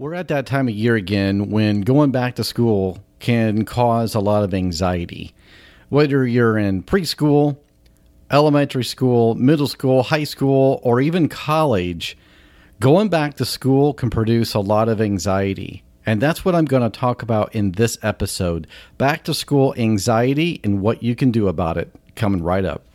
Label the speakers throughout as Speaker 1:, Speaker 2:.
Speaker 1: We're at that time of year again when going back to school can cause a lot of anxiety. Whether you're in preschool, elementary school, middle school, high school, or even college, going back to school can produce a lot of anxiety. And that's what I'm going to talk about in this episode back to school anxiety and what you can do about it. Coming right up.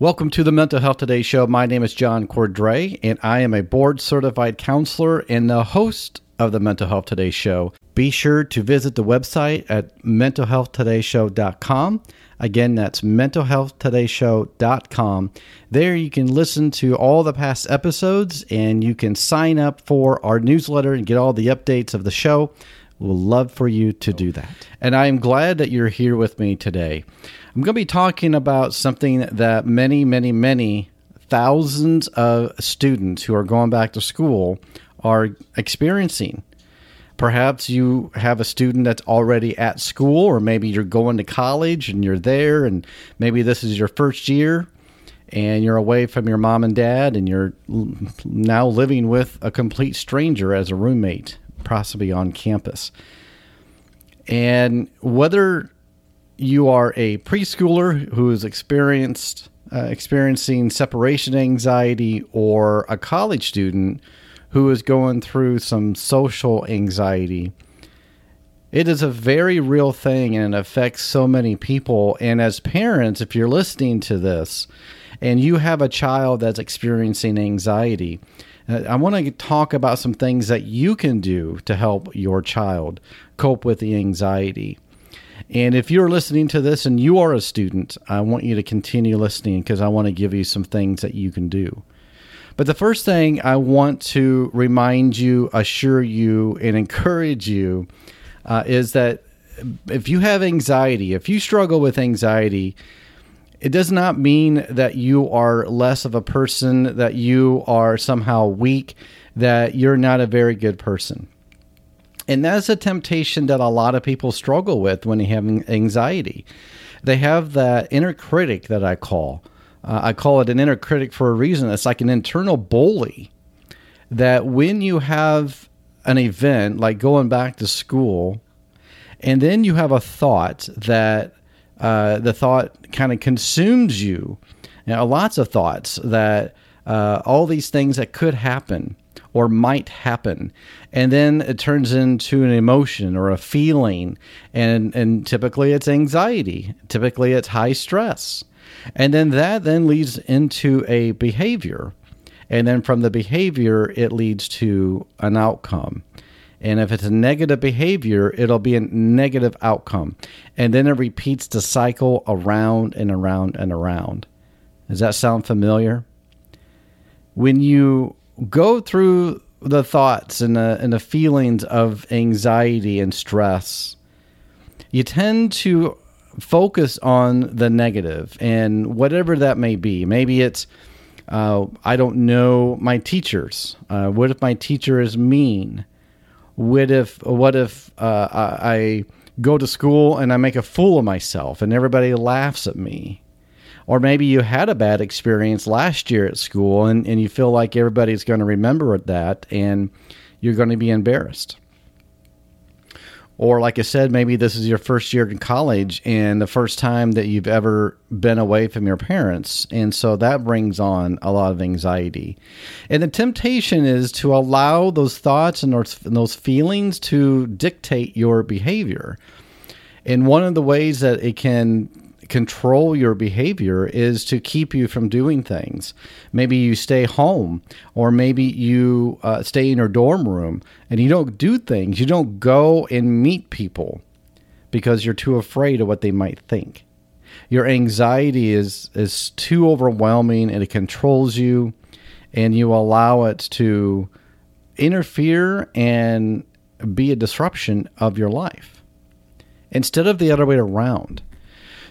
Speaker 1: Welcome to the Mental Health Today show. My name is John Cordray, and I am a board certified counselor and the host of the Mental Health Today show. Be sure to visit the website at mentalhealthtodayshow.com. Again, that's mentalhealthtodayshow.com. There you can listen to all the past episodes and you can sign up for our newsletter and get all the updates of the show. We'll love for you to do that. And I am glad that you're here with me today. I'm going to be talking about something that many, many, many thousands of students who are going back to school are experiencing. Perhaps you have a student that's already at school, or maybe you're going to college and you're there, and maybe this is your first year and you're away from your mom and dad, and you're now living with a complete stranger as a roommate, possibly on campus. And whether you are a preschooler who is experienced uh, experiencing separation anxiety or a college student who is going through some social anxiety it is a very real thing and it affects so many people and as parents if you're listening to this and you have a child that's experiencing anxiety I want to talk about some things that you can do to help your child cope with the anxiety. And if you're listening to this and you are a student, I want you to continue listening because I want to give you some things that you can do. But the first thing I want to remind you, assure you, and encourage you uh, is that if you have anxiety, if you struggle with anxiety, it does not mean that you are less of a person, that you are somehow weak, that you're not a very good person. And that's a temptation that a lot of people struggle with when they have anxiety. They have that inner critic that I call. Uh, I call it an inner critic for a reason. It's like an internal bully that when you have an event like going back to school, and then you have a thought that uh, the thought kind of consumes you. you know, lots of thoughts that uh, all these things that could happen or might happen. And then it turns into an emotion or a feeling. And, and typically it's anxiety, typically it's high stress. And then that then leads into a behavior. And then from the behavior, it leads to an outcome. And if it's a negative behavior, it'll be a negative outcome. And then it repeats the cycle around and around and around. Does that sound familiar? When you go through the thoughts and the, and the feelings of anxiety and stress, you tend to focus on the negative and whatever that may be. Maybe it's uh, I don't know my teachers. Uh, what if my teacher is mean? What if what if uh, I, I go to school and I make a fool of myself and everybody laughs at me? Or maybe you had a bad experience last year at school and, and you feel like everybody's going to remember that and you're going to be embarrassed. Or, like I said, maybe this is your first year in college and the first time that you've ever been away from your parents. And so that brings on a lot of anxiety. And the temptation is to allow those thoughts and those, feelings to dictate your behavior. And one of the ways that it can control your behavior is to keep you from doing things. Maybe you stay home, or maybe you uh, stay in your dorm room and you don't do things. You don't go and meet people because you're too afraid of what they might think. Your anxiety is is too overwhelming and it controls you, and you allow it to interfere and be a disruption of your life instead of the other way around.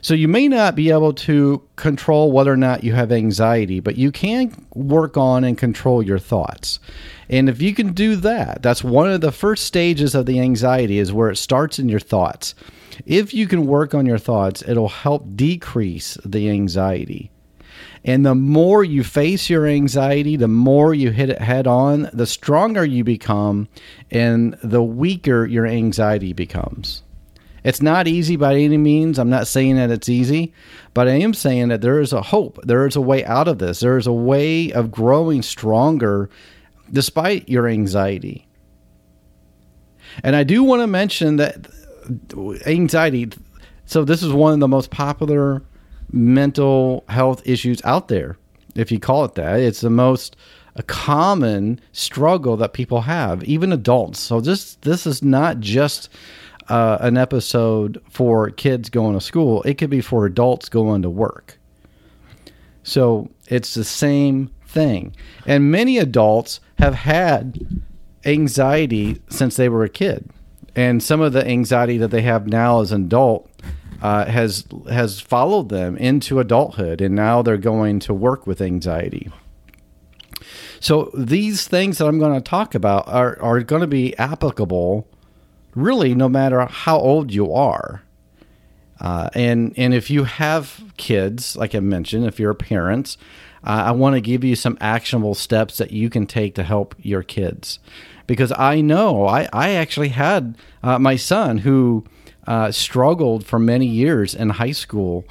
Speaker 1: So you may not be able to control whether or not you have anxiety, but you can work on and control your thoughts. And if you can do that, that's one of the first stages of the anxiety is where it starts in your thoughts. If you can work on your thoughts, it'll help decrease the anxiety. And the more you face your anxiety, the more you hit it head on, the stronger you become, and the weaker your anxiety becomes. It's not easy by any means. I'm not saying that it's easy, but I am saying that there is a hope. There is a way out of this. There is a way of growing stronger despite your anxiety. And I do want to mention that anxiety, so this is one of the most popular mental health issues out there, if you call it that. It's the most a common struggle that people have, even adults. So this this is not just uh, an episode for kids going to school, it could be for adults going to work. So it's the same thing. And many adults have had anxiety since they were a kid. And some of the anxiety that they have now as an adult uh, has has followed them into adulthood, and now they're going to work with anxiety. So these things that I'm going to talk about are, are going to be applicable really no matter how old you are. Uh, and and if you have kids, like I mentioned, if you're parents, uh, I want to give you some actionable steps that you can take to help your kids, because I know I I actually had uh, my son who uh, struggled for many years in high school.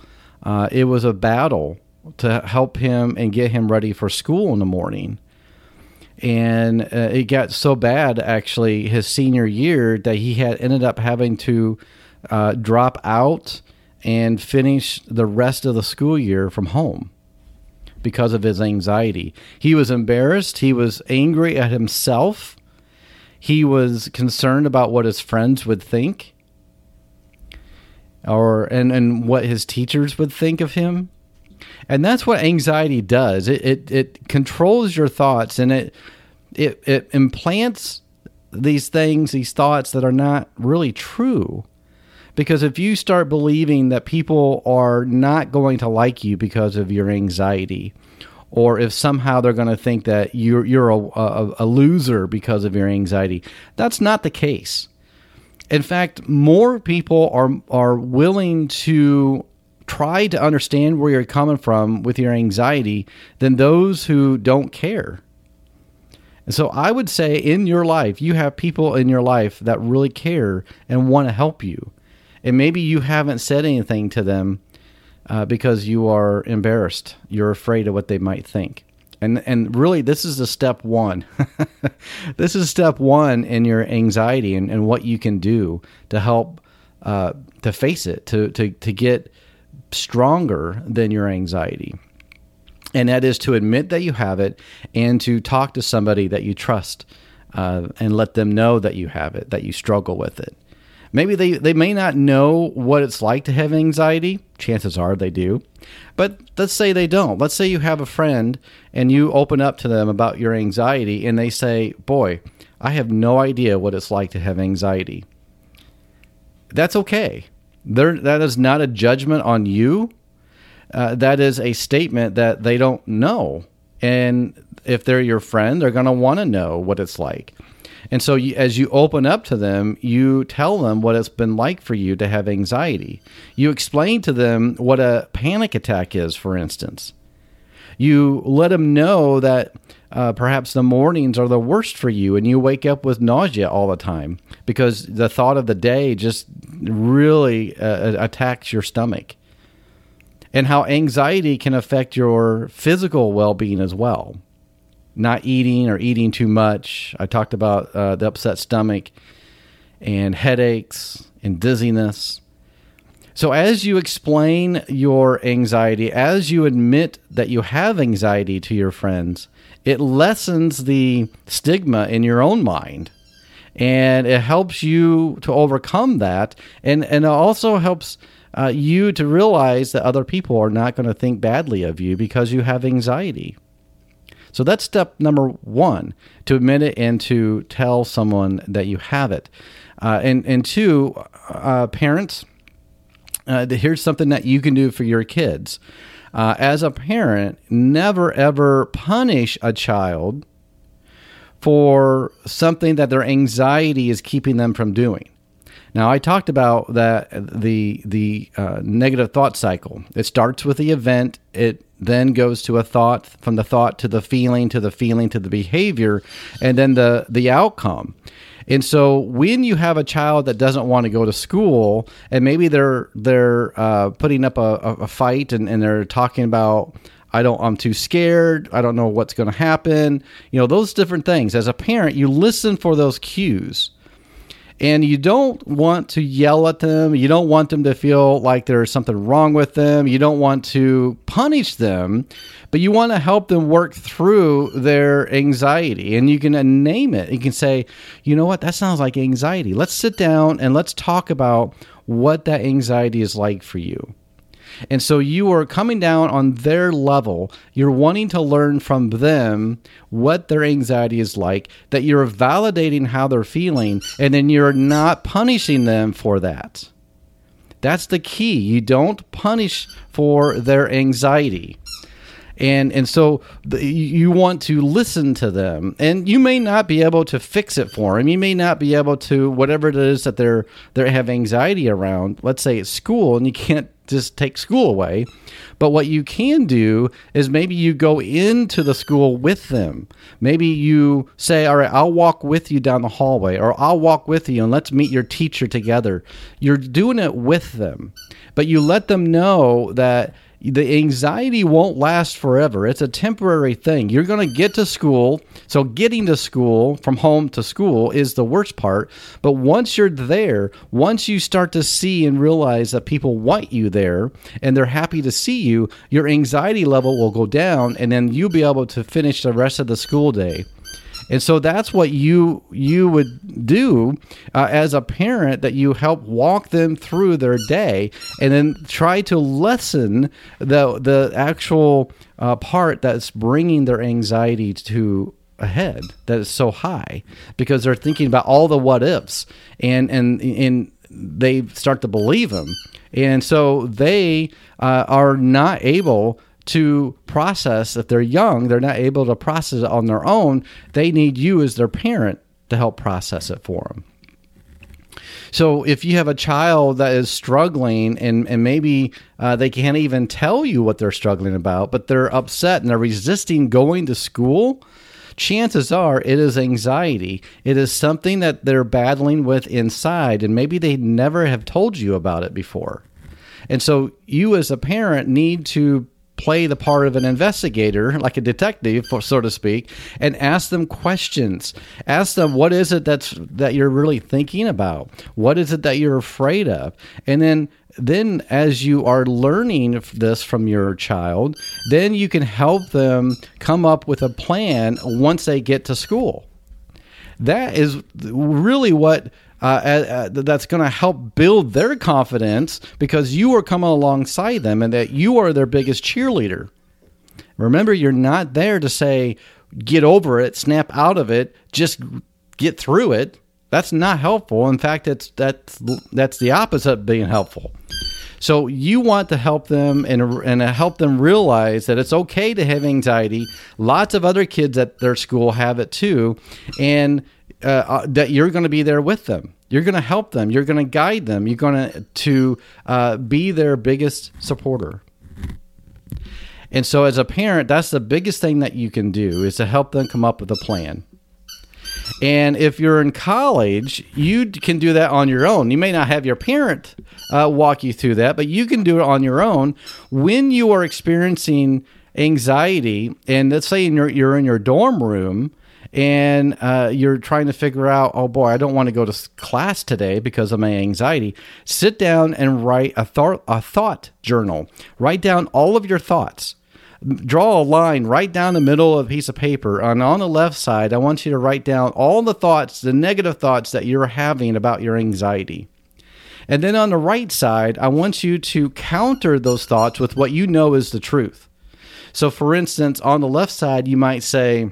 Speaker 1: Uh, it was a battle to help him and get him ready for school in the morning and uh, it got so bad actually his senior year that he had ended up having to uh, drop out and finish the rest of the school year from home because of his anxiety. He was embarrassed. He was angry at himself. He was concerned about what his friends would think or and, and what his teachers would think of him. And that's what anxiety does. It, it, it controls your thoughts and it, it, it implants these things, these thoughts that are not really true. Because if you start believing that people are not going to like you because of your anxiety, or if somehow they're going to think that you're you're a, a, a, loser because of your anxiety, that's not the case. In fact, more people are are willing to try to understand where you're coming from with your anxiety than those who don't care. And so I would say in your life, you have people in your life that really care and want to help you. And maybe you haven't said anything to them uh, because you are embarrassed. You're afraid of what they might think. And, and really, this is the step one. this is step one in your anxiety and, and what you can do to help uh, to face it, to, to, to get stronger than your anxiety. And that is to admit that you have it and to talk to somebody that you trust uh, and let them know that you have it, that you struggle with it. Maybe they, they may not know what it's like to have anxiety. Chances are they do. But let's say they don't. Let's say you have a friend and you open up to them about your anxiety and they say, Boy, I have no idea what it's like to have anxiety. That's okay That is not a judgment on you. Uh, that is a statement that they don't know. And if they're your friend, they're going to want to know what it's like. And so, you, as you open up to them, you tell them what it's been like for you to have anxiety. You explain to them what a panic attack is, for instance. You let them know that uh, perhaps the mornings are the worst for you and you wake up with nausea all the time because the thought of the day just really uh, attacks your stomach. And how anxiety can affect your physical well being as well not eating or eating too much. I talked about uh, the upset stomach and headaches and dizziness. So, as you explain your anxiety, as you admit that you have anxiety to your friends, it lessens the stigma in your own mind and it helps you to overcome that. And, and it also helps uh, you to realize that other people are not going to think badly of you because you have anxiety. So that's step number one to admit it and to tell someone that you have it. Uh, and, and two, uh, parents, uh, here's something that you can do for your kids. Uh, as a parent, never ever punish a child for something that their anxiety is keeping them from doing. Now, I talked about that the the uh, negative thought cycle. It starts with the event. It then goes to a thought, from the thought to the feeling, to the feeling to the behavior, and then the the outcome. And so, when you have a child that doesn't want to go to school, and maybe they're they're uh, putting up a, a fight, and, and they're talking about I don't I'm too scared. I don't know what's going to happen. You know, those different things. As a parent, you listen for those cues and you don't want to yell at them. You don't want them to feel like there's something wrong with them. You don't want to punish them, but you want to help them work through their anxiety. And you can name it. You can say, you know what, that sounds like anxiety. Let's sit down and let's talk about what that anxiety is like for you. And so you are coming down on their level. You're wanting to learn from them what their anxiety is like, that you're validating how they're feeling, and then you're not punishing them for that. That's the key. You don't punish for their anxiety and and so the, you want to listen to them and you may not be able to fix it for them you may not be able to whatever it is that they're they have anxiety around let's say it's school and you can't just take school away. But what you can do is maybe you go into the school with them. Maybe you say, All right, I'll walk with you down the hallway, or I'll walk with you and let's meet your teacher together. You're doing it with them, but you let them know that the anxiety won't last forever. It's a temporary thing. You're going to get to school. So, getting to school from home to school is the worst part. But once you're there, once you start to see and realize that people want you there and they're happy to see you, your anxiety level will go down and then you'll be able to finish the rest of the school day and so that's what you you would do uh, as a parent that you help walk them through their day and then try to lessen the the actual uh, part that's bringing their anxiety to a head that is so high because they're thinking about all the what ifs and and and they start to believe them. And so they uh, are not able to process if they're young they're not able to process it on their own they need you as their parent to help process it for them so if you have a child that is struggling and, and maybe uh, they can't even tell you what they're struggling about but they're upset and they're resisting going to school chances are it is anxiety. It is something that they're battling with inside, and maybe they never have told you about it before. And so you, as a parent, need to play the part of an investigator, like a detective, so to speak, and ask them questions. Ask them what is it that's that you're really thinking about. What is it that you're afraid of, and then then as you are learning this from your child, then you can help them come up with a plan once they get to school. That is really what uh, uh, that's going to help build their confidence because you are coming alongside them and that you are their biggest cheerleader. Remember, you're not there to say, get over it, snap out of it, just get through it. That's not helpful. In fact, it's that's that's the opposite of being helpful. So you want to help them and and help them realize that it's okay to have anxiety. Lots of other kids at their school have it too, and uh, uh that you're going to be there with them. You're going to help them. You're going to guide them. You're going to to uh, be their biggest supporter. And so, as a parent, that's the biggest thing that you can do is to help them come up with a plan. And if you're in college, you can do that on your own. You may not have your parent uh, walk you through that, but you can do it on your own when you are experiencing anxiety. And let's say you're, you're in your dorm room and uh, you're trying to figure out, oh boy, I don't want to go to class today because of my anxiety. Sit down and write a, th- a thought journal. Write down all of your thoughts draw a line right down the middle of a piece of paper. And on the left side, I want you to write down all the thoughts, the negative thoughts that you're having about your anxiety. And then on the right side, I want you to counter those thoughts with what you know is the truth. So, for instance, on the left side, you might say,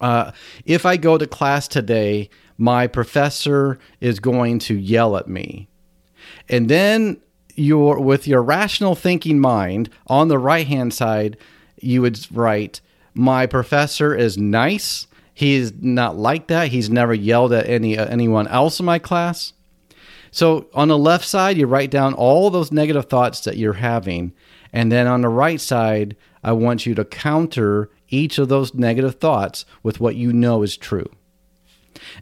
Speaker 1: uh, if I go to class today, my professor is going to yell at me. And then your with your rational thinking mind on the right hand side, you would write, "My professor is nice. He's not like that. He's never yelled at any uh, anyone else in my class." So on the left side, you write down all those negative thoughts that you're having, and then on the right side, I want you to counter each of those negative thoughts with what you know is true.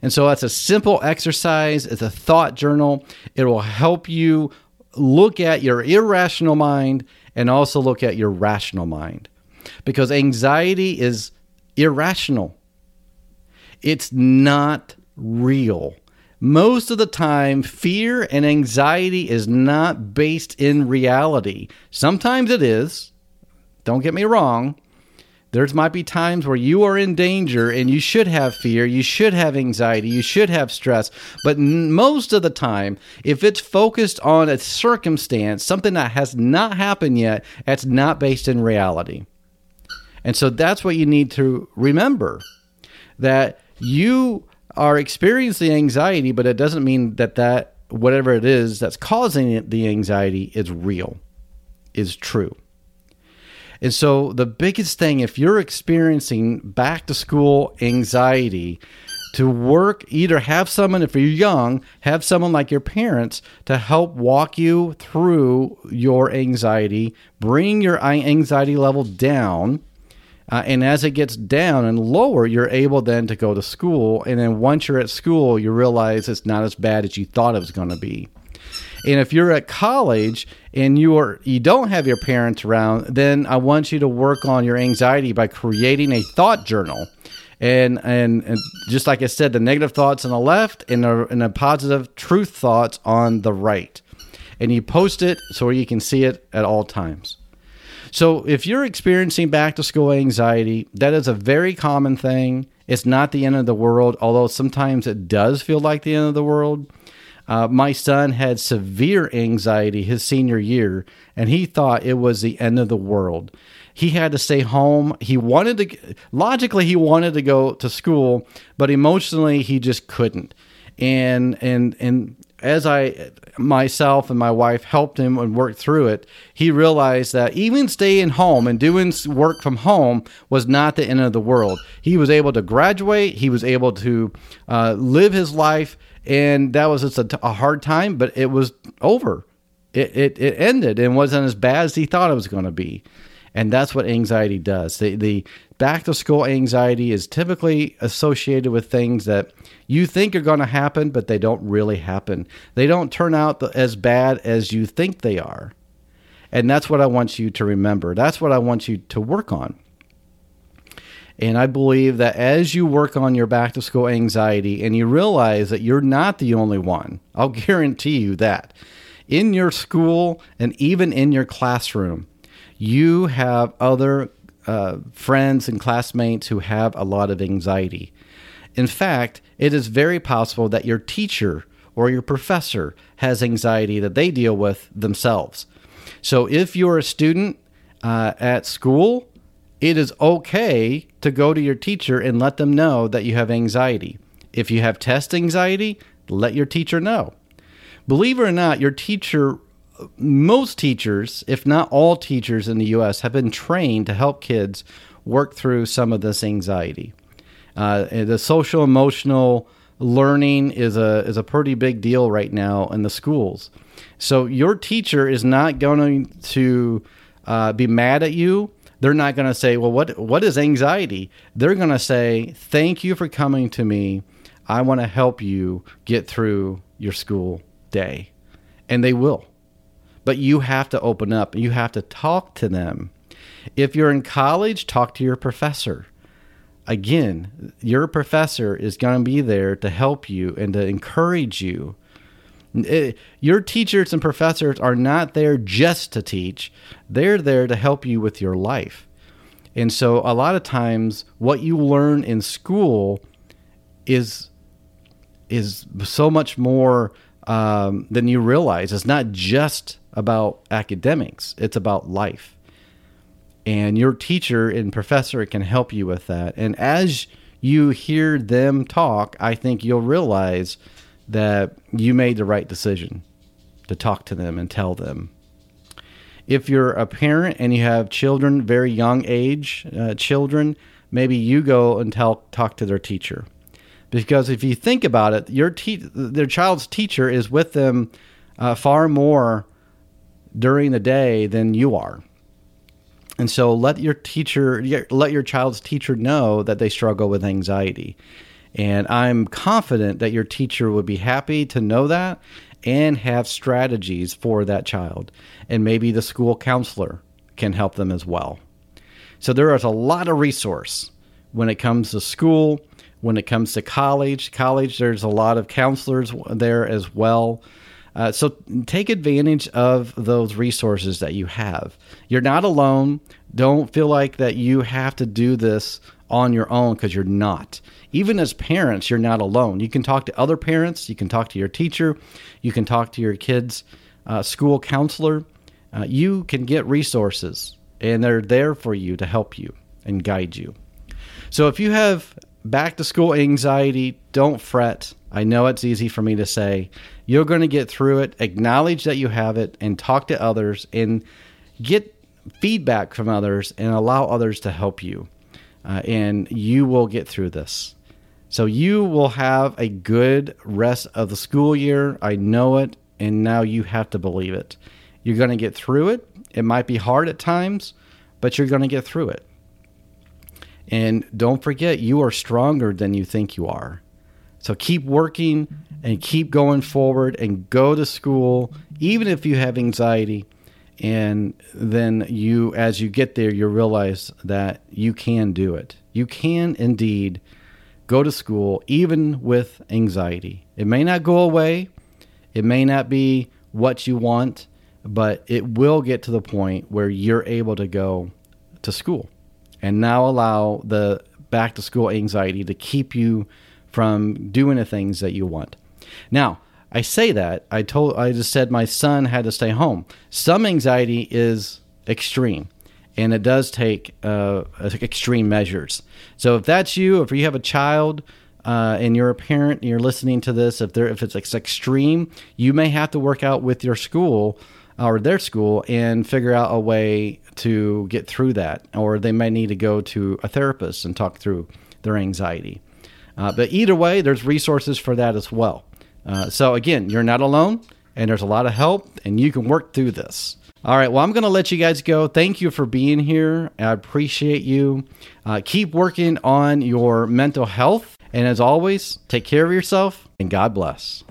Speaker 1: And so that's a simple exercise. It's a thought journal. It will help you look at your irrational mind and also look at your rational mind. Because anxiety is irrational, it's not real. Most of the time, fear and anxiety is not based in reality. Sometimes it is. Don't get me wrong. There might be times where you are in danger and you should have fear, you should have anxiety, you should have stress. But most of the time, if it's focused on a circumstance, something that has not happened yet, that's not based in reality. And so that's what you need to remember that you are experiencing anxiety, but it doesn't mean that that whatever it is that's causing the anxiety is real, is true. And so, the biggest thing, if you're experiencing back to school anxiety, to work, either have someone, if you're young, have someone like your parents to help walk you through your anxiety, bring your anxiety level down. Uh, and as it gets down and lower, you're able then to go to school. And then once you're at school, you realize it's not as bad as you thought it was going to be. And if you're at college and you are you don't have your parents around, then I want you to work on your anxiety by creating a thought journal. And, and, and just like I said, the negative thoughts on the left and the, and the positive truth thoughts on the right. And you post it so you can see it at all times. So if you're experiencing back to school anxiety, that is a very common thing. It's not the end of the world, although sometimes it does feel like the end of the world. Uh, my son had severe anxiety his senior year, and he thought it was the end of the world. He had to stay home. He wanted to, logically, he wanted to go to school, but emotionally, he just couldn't. And and and as I myself and my wife helped him and worked through it, he realized that even staying home and doing work from home was not the end of the world. He was able to graduate. He was able to uh, live his life and that was just a, a hard time, but it was over. It, it, it ended and wasn't as bad as he thought it was going to be. And that's what anxiety does. The, the back to school anxiety is typically associated with things that you think are going to happen, but they don't really happen. They don't turn out as bad as you think they are. And that's what I want you to remember. That's what I want you to work on. And I believe that as you work on your back to school anxiety and you realize that you're not the only one, I'll guarantee you that in your school and even in your classroom, you have other uh, friends and classmates who have a lot of anxiety. In fact, it is very possible that your teacher or your professor has anxiety that they deal with themselves. So if you're a student uh, at school it is okay to go to your teacher and let them know that you have anxiety. If you have test anxiety, let your teacher know. Believe it or not, your teacher, most teachers, if not all teachers in the US, have been trained to help kids work through some of this anxiety. Uh, the social emotional learning is a is a pretty big deal right now in the schools. So your teacher is not going to uh, be mad at you. They're not going to say, "Well, what what is anxiety?" They're going to say, "Thank you for coming to me. I want to help you get through your school day," and they will. But you have to open up. You have to talk to them. If you're in college, talk to your professor again, your professor is going to be there to help you and to encourage you. It, eh, your teachers and professors are not there just to teach, they're there to help you with your life. And so, a lot of times, what you learn in school is is so much more um, than you realize. It's not just about academics; it's about life and your teacher and professor can help you with that. And as you hear them talk, I think you'll realize that you made the right decision to talk to them and tell them. If you're a parent and you have children, very young age uh, children, maybe you go and tell, talk to their teacher. Because if you think about it, your te- their child's teacher is with them uh, far more during the day than you are. And so let your teacher, let your child's teacher know that they struggle with anxiety. And I'm confident that your teacher would be happy to know that and have strategies for that child. And maybe the school counselor can help them as well. So there is a lot of resource when it comes to school, when it comes to college. College, there's a lot of counselors there as well. Uh, so take advantage of those resources that you have. You're not alone. Don't feel like that you have to do this on your own because you're not. Even as parents, you're not alone. You can talk to other parents. You can talk to your teacher. You can talk to your kids' uh, school counselor. Uh, you can get resources, and they're there for you to help you and guide you. So if you have back to school anxiety, don't fret. I know it's easy for me to say. You're going to get through it. Acknowledge that you have it and talk to others and get feedback from others and allow others to help you. Uh, and you will get through this. So you will have a good rest of the school year. I know it. And now you have to believe it. You're going to get through it. It might be hard at times, but you're going to get through it. And don't forget, you are stronger than you think you are. So keep working and keep going forward and go to school, even if you have anxiety. And then you, as you get there, you realize that you can do it. You can indeed go to school, even with anxiety. It may not go away, it may not be what you want, but it will get to the point where you're able to go to school and now allow the back to school anxiety to keep you from doing the things that you want. Now, I say that I told I just said my son had to stay home. Some anxiety is extreme, and it does take uh, extreme measures. So if that's you, if you have a child uh, and you're a parent and you're listening to this, if there if it's extreme, you may have to work out with your school or their school and figure out a way to get through that, or they may need to go to a therapist and talk through their anxiety. Uh, but either way, there's resources for that as well. Uh, so again, you're not alone, and there's a lot of help, and you can work through this. All right, well, I'm going to let you guys go. Thank you for being here. I appreciate you. Uh, keep working on your mental health. And as always, take care of yourself and God bless.